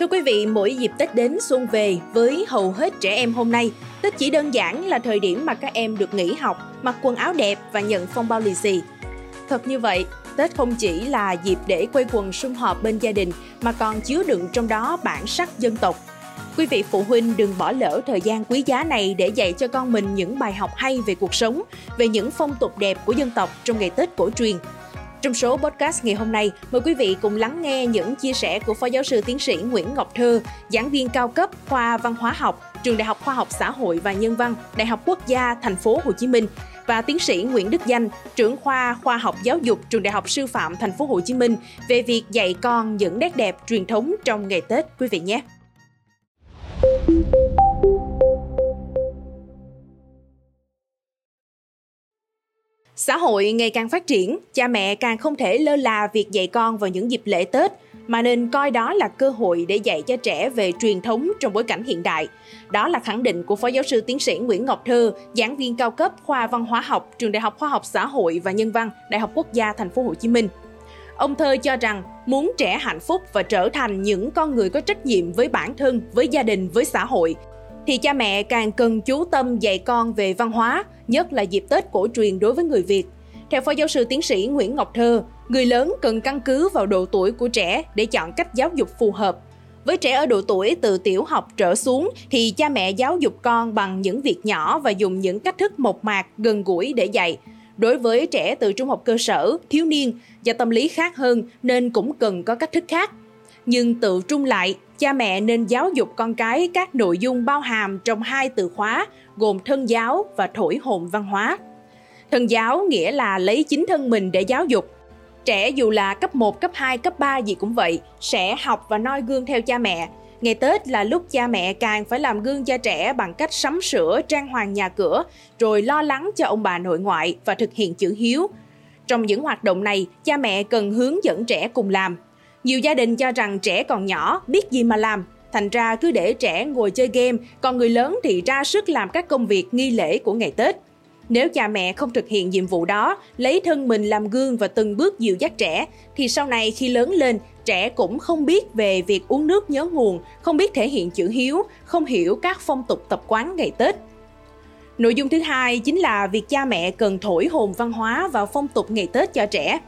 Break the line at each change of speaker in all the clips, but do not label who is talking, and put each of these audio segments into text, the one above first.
Thưa quý vị, mỗi dịp Tết đến xuân về với hầu hết trẻ em hôm nay, Tết chỉ đơn giản là thời điểm mà các em được nghỉ học, mặc quần áo đẹp và nhận phong bao lì xì. Thật như vậy, Tết không chỉ là dịp để quây quần sum họp bên gia đình mà còn chứa đựng trong đó bản sắc dân tộc. Quý vị phụ huynh đừng bỏ lỡ thời gian quý giá này để dạy cho con mình những bài học hay về cuộc sống, về những phong tục đẹp của dân tộc trong ngày Tết cổ truyền – trong số podcast ngày hôm nay, mời quý vị cùng lắng nghe những chia sẻ của Phó Giáo sư Tiến sĩ Nguyễn Ngọc Thơ, giảng viên cao cấp khoa Văn hóa học, Trường Đại học Khoa học Xã hội và Nhân văn, Đại học Quốc gia Thành phố Hồ Chí Minh và tiến sĩ Nguyễn Đức Danh, trưởng khoa khoa học giáo dục Trường Đại học Sư phạm Thành phố Hồ Chí Minh về việc dạy con những nét đẹp truyền thống trong ngày Tết quý vị nhé. Xã hội ngày càng phát triển, cha mẹ càng không thể lơ là việc dạy con vào những dịp lễ Tết, mà nên coi đó là cơ hội để dạy cho trẻ về truyền thống trong bối cảnh hiện đại. Đó là khẳng định của Phó Giáo sư Tiến sĩ Nguyễn Ngọc Thơ, giảng viên cao cấp khoa Văn hóa học, Trường Đại học Khoa học Xã hội và Nhân văn, Đại học Quốc gia Thành phố Hồ Chí Minh. Ông Thơ cho rằng muốn trẻ hạnh phúc và trở thành những con người có trách nhiệm với bản thân, với gia đình, với xã hội thì cha mẹ càng cần chú tâm dạy con về văn hóa, nhất là dịp Tết cổ truyền đối với người Việt. Theo Phó Giáo sư Tiến sĩ Nguyễn Ngọc Thơ, người lớn cần căn cứ vào độ tuổi của trẻ để chọn cách giáo dục phù hợp. Với trẻ ở độ tuổi từ tiểu học trở xuống thì cha mẹ giáo dục con bằng những việc nhỏ và dùng những cách thức mộc mạc, gần gũi để dạy. Đối với trẻ từ trung học cơ sở, thiếu niên và tâm lý khác hơn nên cũng cần có cách thức khác. Nhưng tự trung lại, cha mẹ nên giáo dục con cái các nội dung bao hàm trong hai từ khóa gồm thân giáo và thổi hồn văn hóa. Thân giáo nghĩa là lấy chính thân mình để giáo dục. Trẻ dù là cấp 1, cấp 2, cấp 3 gì cũng vậy, sẽ học và noi gương theo cha mẹ. Ngày Tết là lúc cha mẹ càng phải làm gương cho trẻ bằng cách sắm sửa, trang hoàng nhà cửa, rồi lo lắng cho ông bà nội ngoại và thực hiện chữ hiếu. Trong những hoạt động này, cha mẹ cần hướng dẫn trẻ cùng làm – nhiều gia đình cho rằng trẻ còn nhỏ, biết gì mà làm, thành ra cứ để trẻ ngồi chơi game, còn người lớn thì ra sức làm các công việc nghi lễ của ngày Tết. Nếu cha mẹ không thực hiện nhiệm vụ đó, lấy thân mình làm gương và từng bước dìu dắt trẻ, thì sau này khi lớn lên, trẻ cũng không biết về việc uống nước nhớ nguồn, không biết thể hiện chữ hiếu, không hiểu các phong tục tập quán ngày Tết. Nội dung thứ hai chính là việc cha mẹ cần thổi hồn văn hóa và phong tục ngày Tết cho trẻ.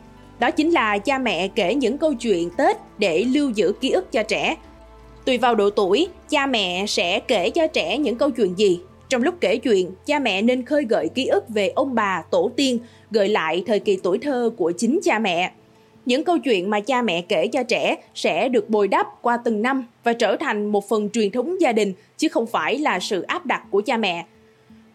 Đó chính là cha mẹ kể những câu chuyện Tết để lưu giữ ký ức cho trẻ. Tùy vào độ tuổi, cha mẹ sẽ kể cho trẻ những câu chuyện gì. Trong lúc kể chuyện, cha mẹ nên khơi gợi ký ức về ông bà, tổ tiên, gợi lại thời kỳ tuổi thơ của chính cha mẹ. Những câu chuyện mà cha mẹ kể cho trẻ sẽ được bồi đắp qua từng năm và trở thành một phần truyền thống gia đình chứ không phải là sự áp đặt của cha mẹ.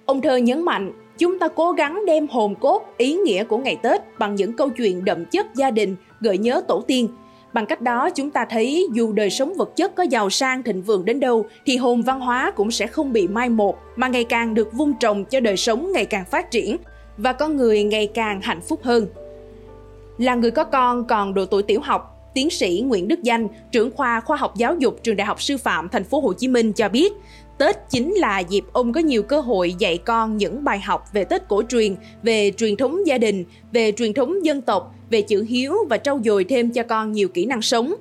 Ông Thơ nhấn mạnh Chúng ta cố gắng đem hồn cốt, ý nghĩa của ngày Tết bằng những câu chuyện đậm chất gia đình, gợi nhớ tổ tiên. Bằng cách đó chúng ta thấy dù đời sống vật chất có giàu sang thịnh vượng đến đâu thì hồn văn hóa cũng sẽ không bị mai một mà ngày càng được vun trồng cho đời sống ngày càng phát triển và con người ngày càng hạnh phúc hơn. Là người có con còn độ tuổi tiểu học, tiến sĩ Nguyễn Đức Danh, trưởng khoa khoa học giáo dục trường Đại học Sư phạm Thành phố Hồ Chí Minh cho biết, Tết chính là dịp ông có nhiều cơ hội dạy con những bài học về Tết cổ truyền, về truyền thống gia đình, về truyền thống dân tộc, về chữ hiếu và trau dồi thêm cho con nhiều kỹ năng sống.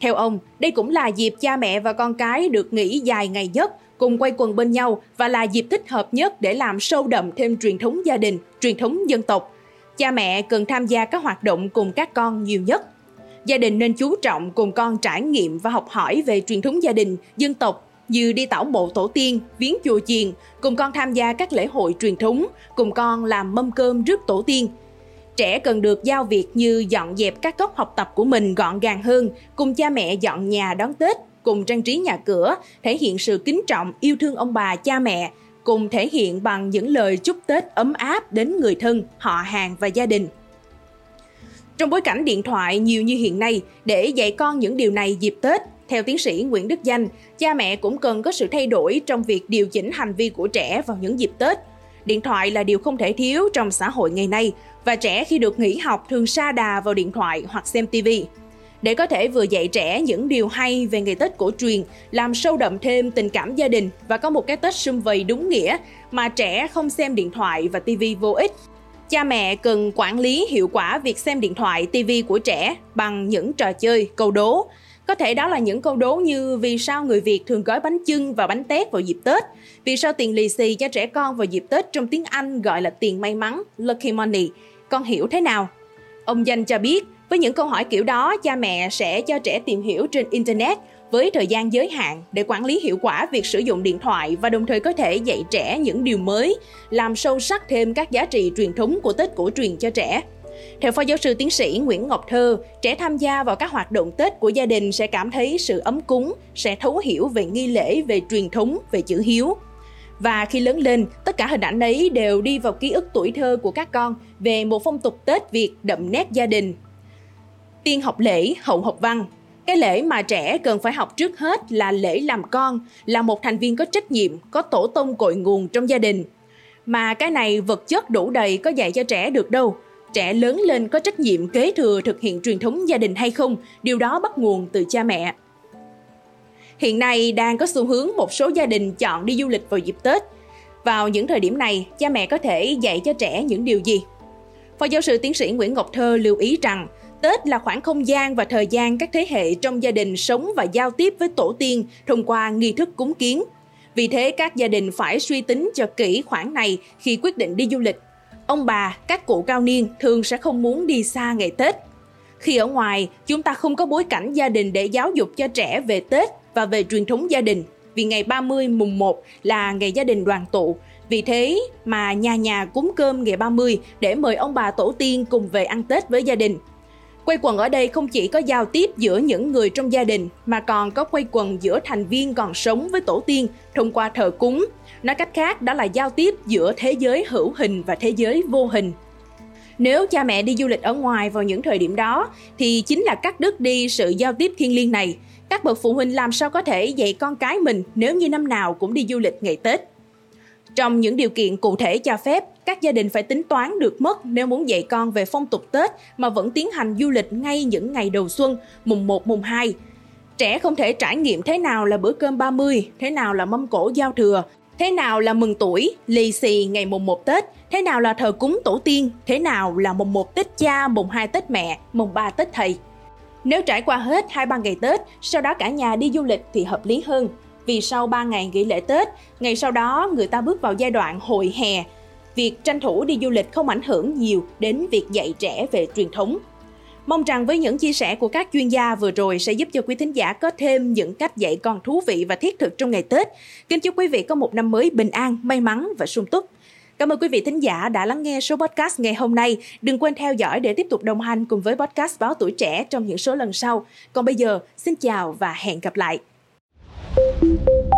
Theo ông, đây cũng là dịp cha mẹ và con cái được nghỉ dài ngày nhất, cùng quay quần bên nhau và là dịp thích hợp nhất để làm sâu đậm thêm truyền thống gia đình, truyền thống dân tộc. Cha mẹ cần tham gia các hoạt động cùng các con nhiều nhất. Gia đình nên chú trọng cùng con trải nghiệm và học hỏi về truyền thống gia đình, dân tộc như đi tảo mộ tổ tiên, viếng chùa chiền, cùng con tham gia các lễ hội truyền thống, cùng con làm mâm cơm rước tổ tiên. Trẻ cần được giao việc như dọn dẹp các góc học tập của mình gọn gàng hơn, cùng cha mẹ dọn nhà đón Tết, cùng trang trí nhà cửa, thể hiện sự kính trọng, yêu thương ông bà, cha mẹ, cùng thể hiện bằng những lời chúc Tết ấm áp đến người thân, họ hàng và gia đình. Trong bối cảnh điện thoại nhiều như hiện nay, để dạy con những điều này dịp Tết theo tiến sĩ Nguyễn Đức Danh, cha mẹ cũng cần có sự thay đổi trong việc điều chỉnh hành vi của trẻ vào những dịp Tết. Điện thoại là điều không thể thiếu trong xã hội ngày nay và trẻ khi được nghỉ học thường sa đà vào điện thoại hoặc xem TV. Để có thể vừa dạy trẻ những điều hay về ngày Tết cổ truyền, làm sâu đậm thêm tình cảm gia đình và có một cái Tết sum vầy đúng nghĩa mà trẻ không xem điện thoại và TV vô ích. Cha mẹ cần quản lý hiệu quả việc xem điện thoại, TV của trẻ bằng những trò chơi, câu đố, Có thể đó là những câu đố như vì sao người Việt thường gói bánh chưng và bánh tét vào dịp Tết, vì sao tiền lì xì cho trẻ con vào dịp Tết trong tiếng Anh gọi là tiền may mắn, lucky money, con hiểu thế nào? Ông Danh cho biết, với những câu hỏi kiểu đó, cha mẹ sẽ cho trẻ tìm hiểu trên Internet với thời gian giới hạn để quản lý hiệu quả việc sử dụng điện thoại và đồng thời có thể dạy trẻ những điều mới, làm sâu sắc thêm các giá trị truyền thống của Tết cổ truyền cho trẻ. Theo Phó Giáo sư Tiến sĩ Nguyễn Ngọc Thơ, trẻ tham gia vào các hoạt động Tết của gia đình sẽ cảm thấy sự ấm cúng, sẽ thấu hiểu về nghi lễ, về truyền thống, về chữ hiếu. Và khi lớn lên, tất cả hình ảnh ấy đều đi vào ký ức tuổi thơ của các con về một phong tục Tết Việt đậm nét gia đình. Tiên học lễ, hậu học văn, cái lễ mà trẻ cần phải học trước hết là lễ làm con, là một thành viên có trách nhiệm, có tổ tông cội nguồn trong gia đình. Mà cái này vật chất đủ đầy có dạy cho trẻ được đâu. Trẻ lớn lên có trách nhiệm kế thừa thực hiện truyền thống gia đình hay không, điều đó bắt nguồn từ cha mẹ. Hiện nay đang có xu hướng một số gia đình chọn đi du lịch vào dịp Tết. Vào những thời điểm này, cha mẹ có thể dạy cho trẻ những điều gì? Phó giáo sư tiến sĩ Nguyễn Ngọc Thơ lưu ý rằng, Tết là khoảng không gian và thời gian các thế hệ trong gia đình sống và giao tiếp với tổ tiên thông qua nghi thức cúng kiến. Vì thế các gia đình phải suy tính cho kỹ khoản này khi quyết định đi du lịch. Ông bà, các cụ cao niên thường sẽ không muốn đi xa ngày Tết. Khi ở ngoài, chúng ta không có bối cảnh gia đình để giáo dục cho trẻ về Tết và về truyền thống gia đình. Vì ngày 30 mùng 1 là ngày gia đình đoàn tụ, vì thế mà nhà nhà cúng cơm ngày 30 để mời ông bà tổ tiên cùng về ăn Tết với gia đình. Quay quần ở đây không chỉ có giao tiếp giữa những người trong gia đình, mà còn có quay quần giữa thành viên còn sống với tổ tiên thông qua thờ cúng. Nói cách khác, đó là giao tiếp giữa thế giới hữu hình và thế giới vô hình. Nếu cha mẹ đi du lịch ở ngoài vào những thời điểm đó, thì chính là cắt đứt đi sự giao tiếp thiêng liêng này. Các bậc phụ huynh làm sao có thể dạy con cái mình nếu như năm nào cũng đi du lịch ngày Tết. Trong những điều kiện cụ thể cho phép, các gia đình phải tính toán được mất nếu muốn dạy con về phong tục Tết mà vẫn tiến hành du lịch ngay những ngày đầu xuân, mùng 1, mùng 2. Trẻ không thể trải nghiệm thế nào là bữa cơm 30, thế nào là mâm cổ giao thừa, thế nào là mừng tuổi, lì xì ngày mùng 1 Tết, thế nào là thờ cúng tổ tiên, thế nào là mùng 1 Tết cha, mùng 2 Tết mẹ, mùng 3 Tết thầy. Nếu trải qua hết 2-3 ngày Tết, sau đó cả nhà đi du lịch thì hợp lý hơn. Vì sau 3 ngày nghỉ lễ Tết, ngày sau đó người ta bước vào giai đoạn hội hè. Việc tranh thủ đi du lịch không ảnh hưởng nhiều đến việc dạy trẻ về truyền thống. Mong rằng với những chia sẻ của các chuyên gia vừa rồi sẽ giúp cho quý thính giả có thêm những cách dạy con thú vị và thiết thực trong ngày Tết. Kính chúc quý vị có một năm mới bình an, may mắn và sung túc. Cảm ơn quý vị thính giả đã lắng nghe số podcast ngày hôm nay. Đừng quên theo dõi để tiếp tục đồng hành cùng với podcast Báo Tuổi Trẻ trong những số lần sau. Còn bây giờ, xin chào và hẹn gặp lại. Thank you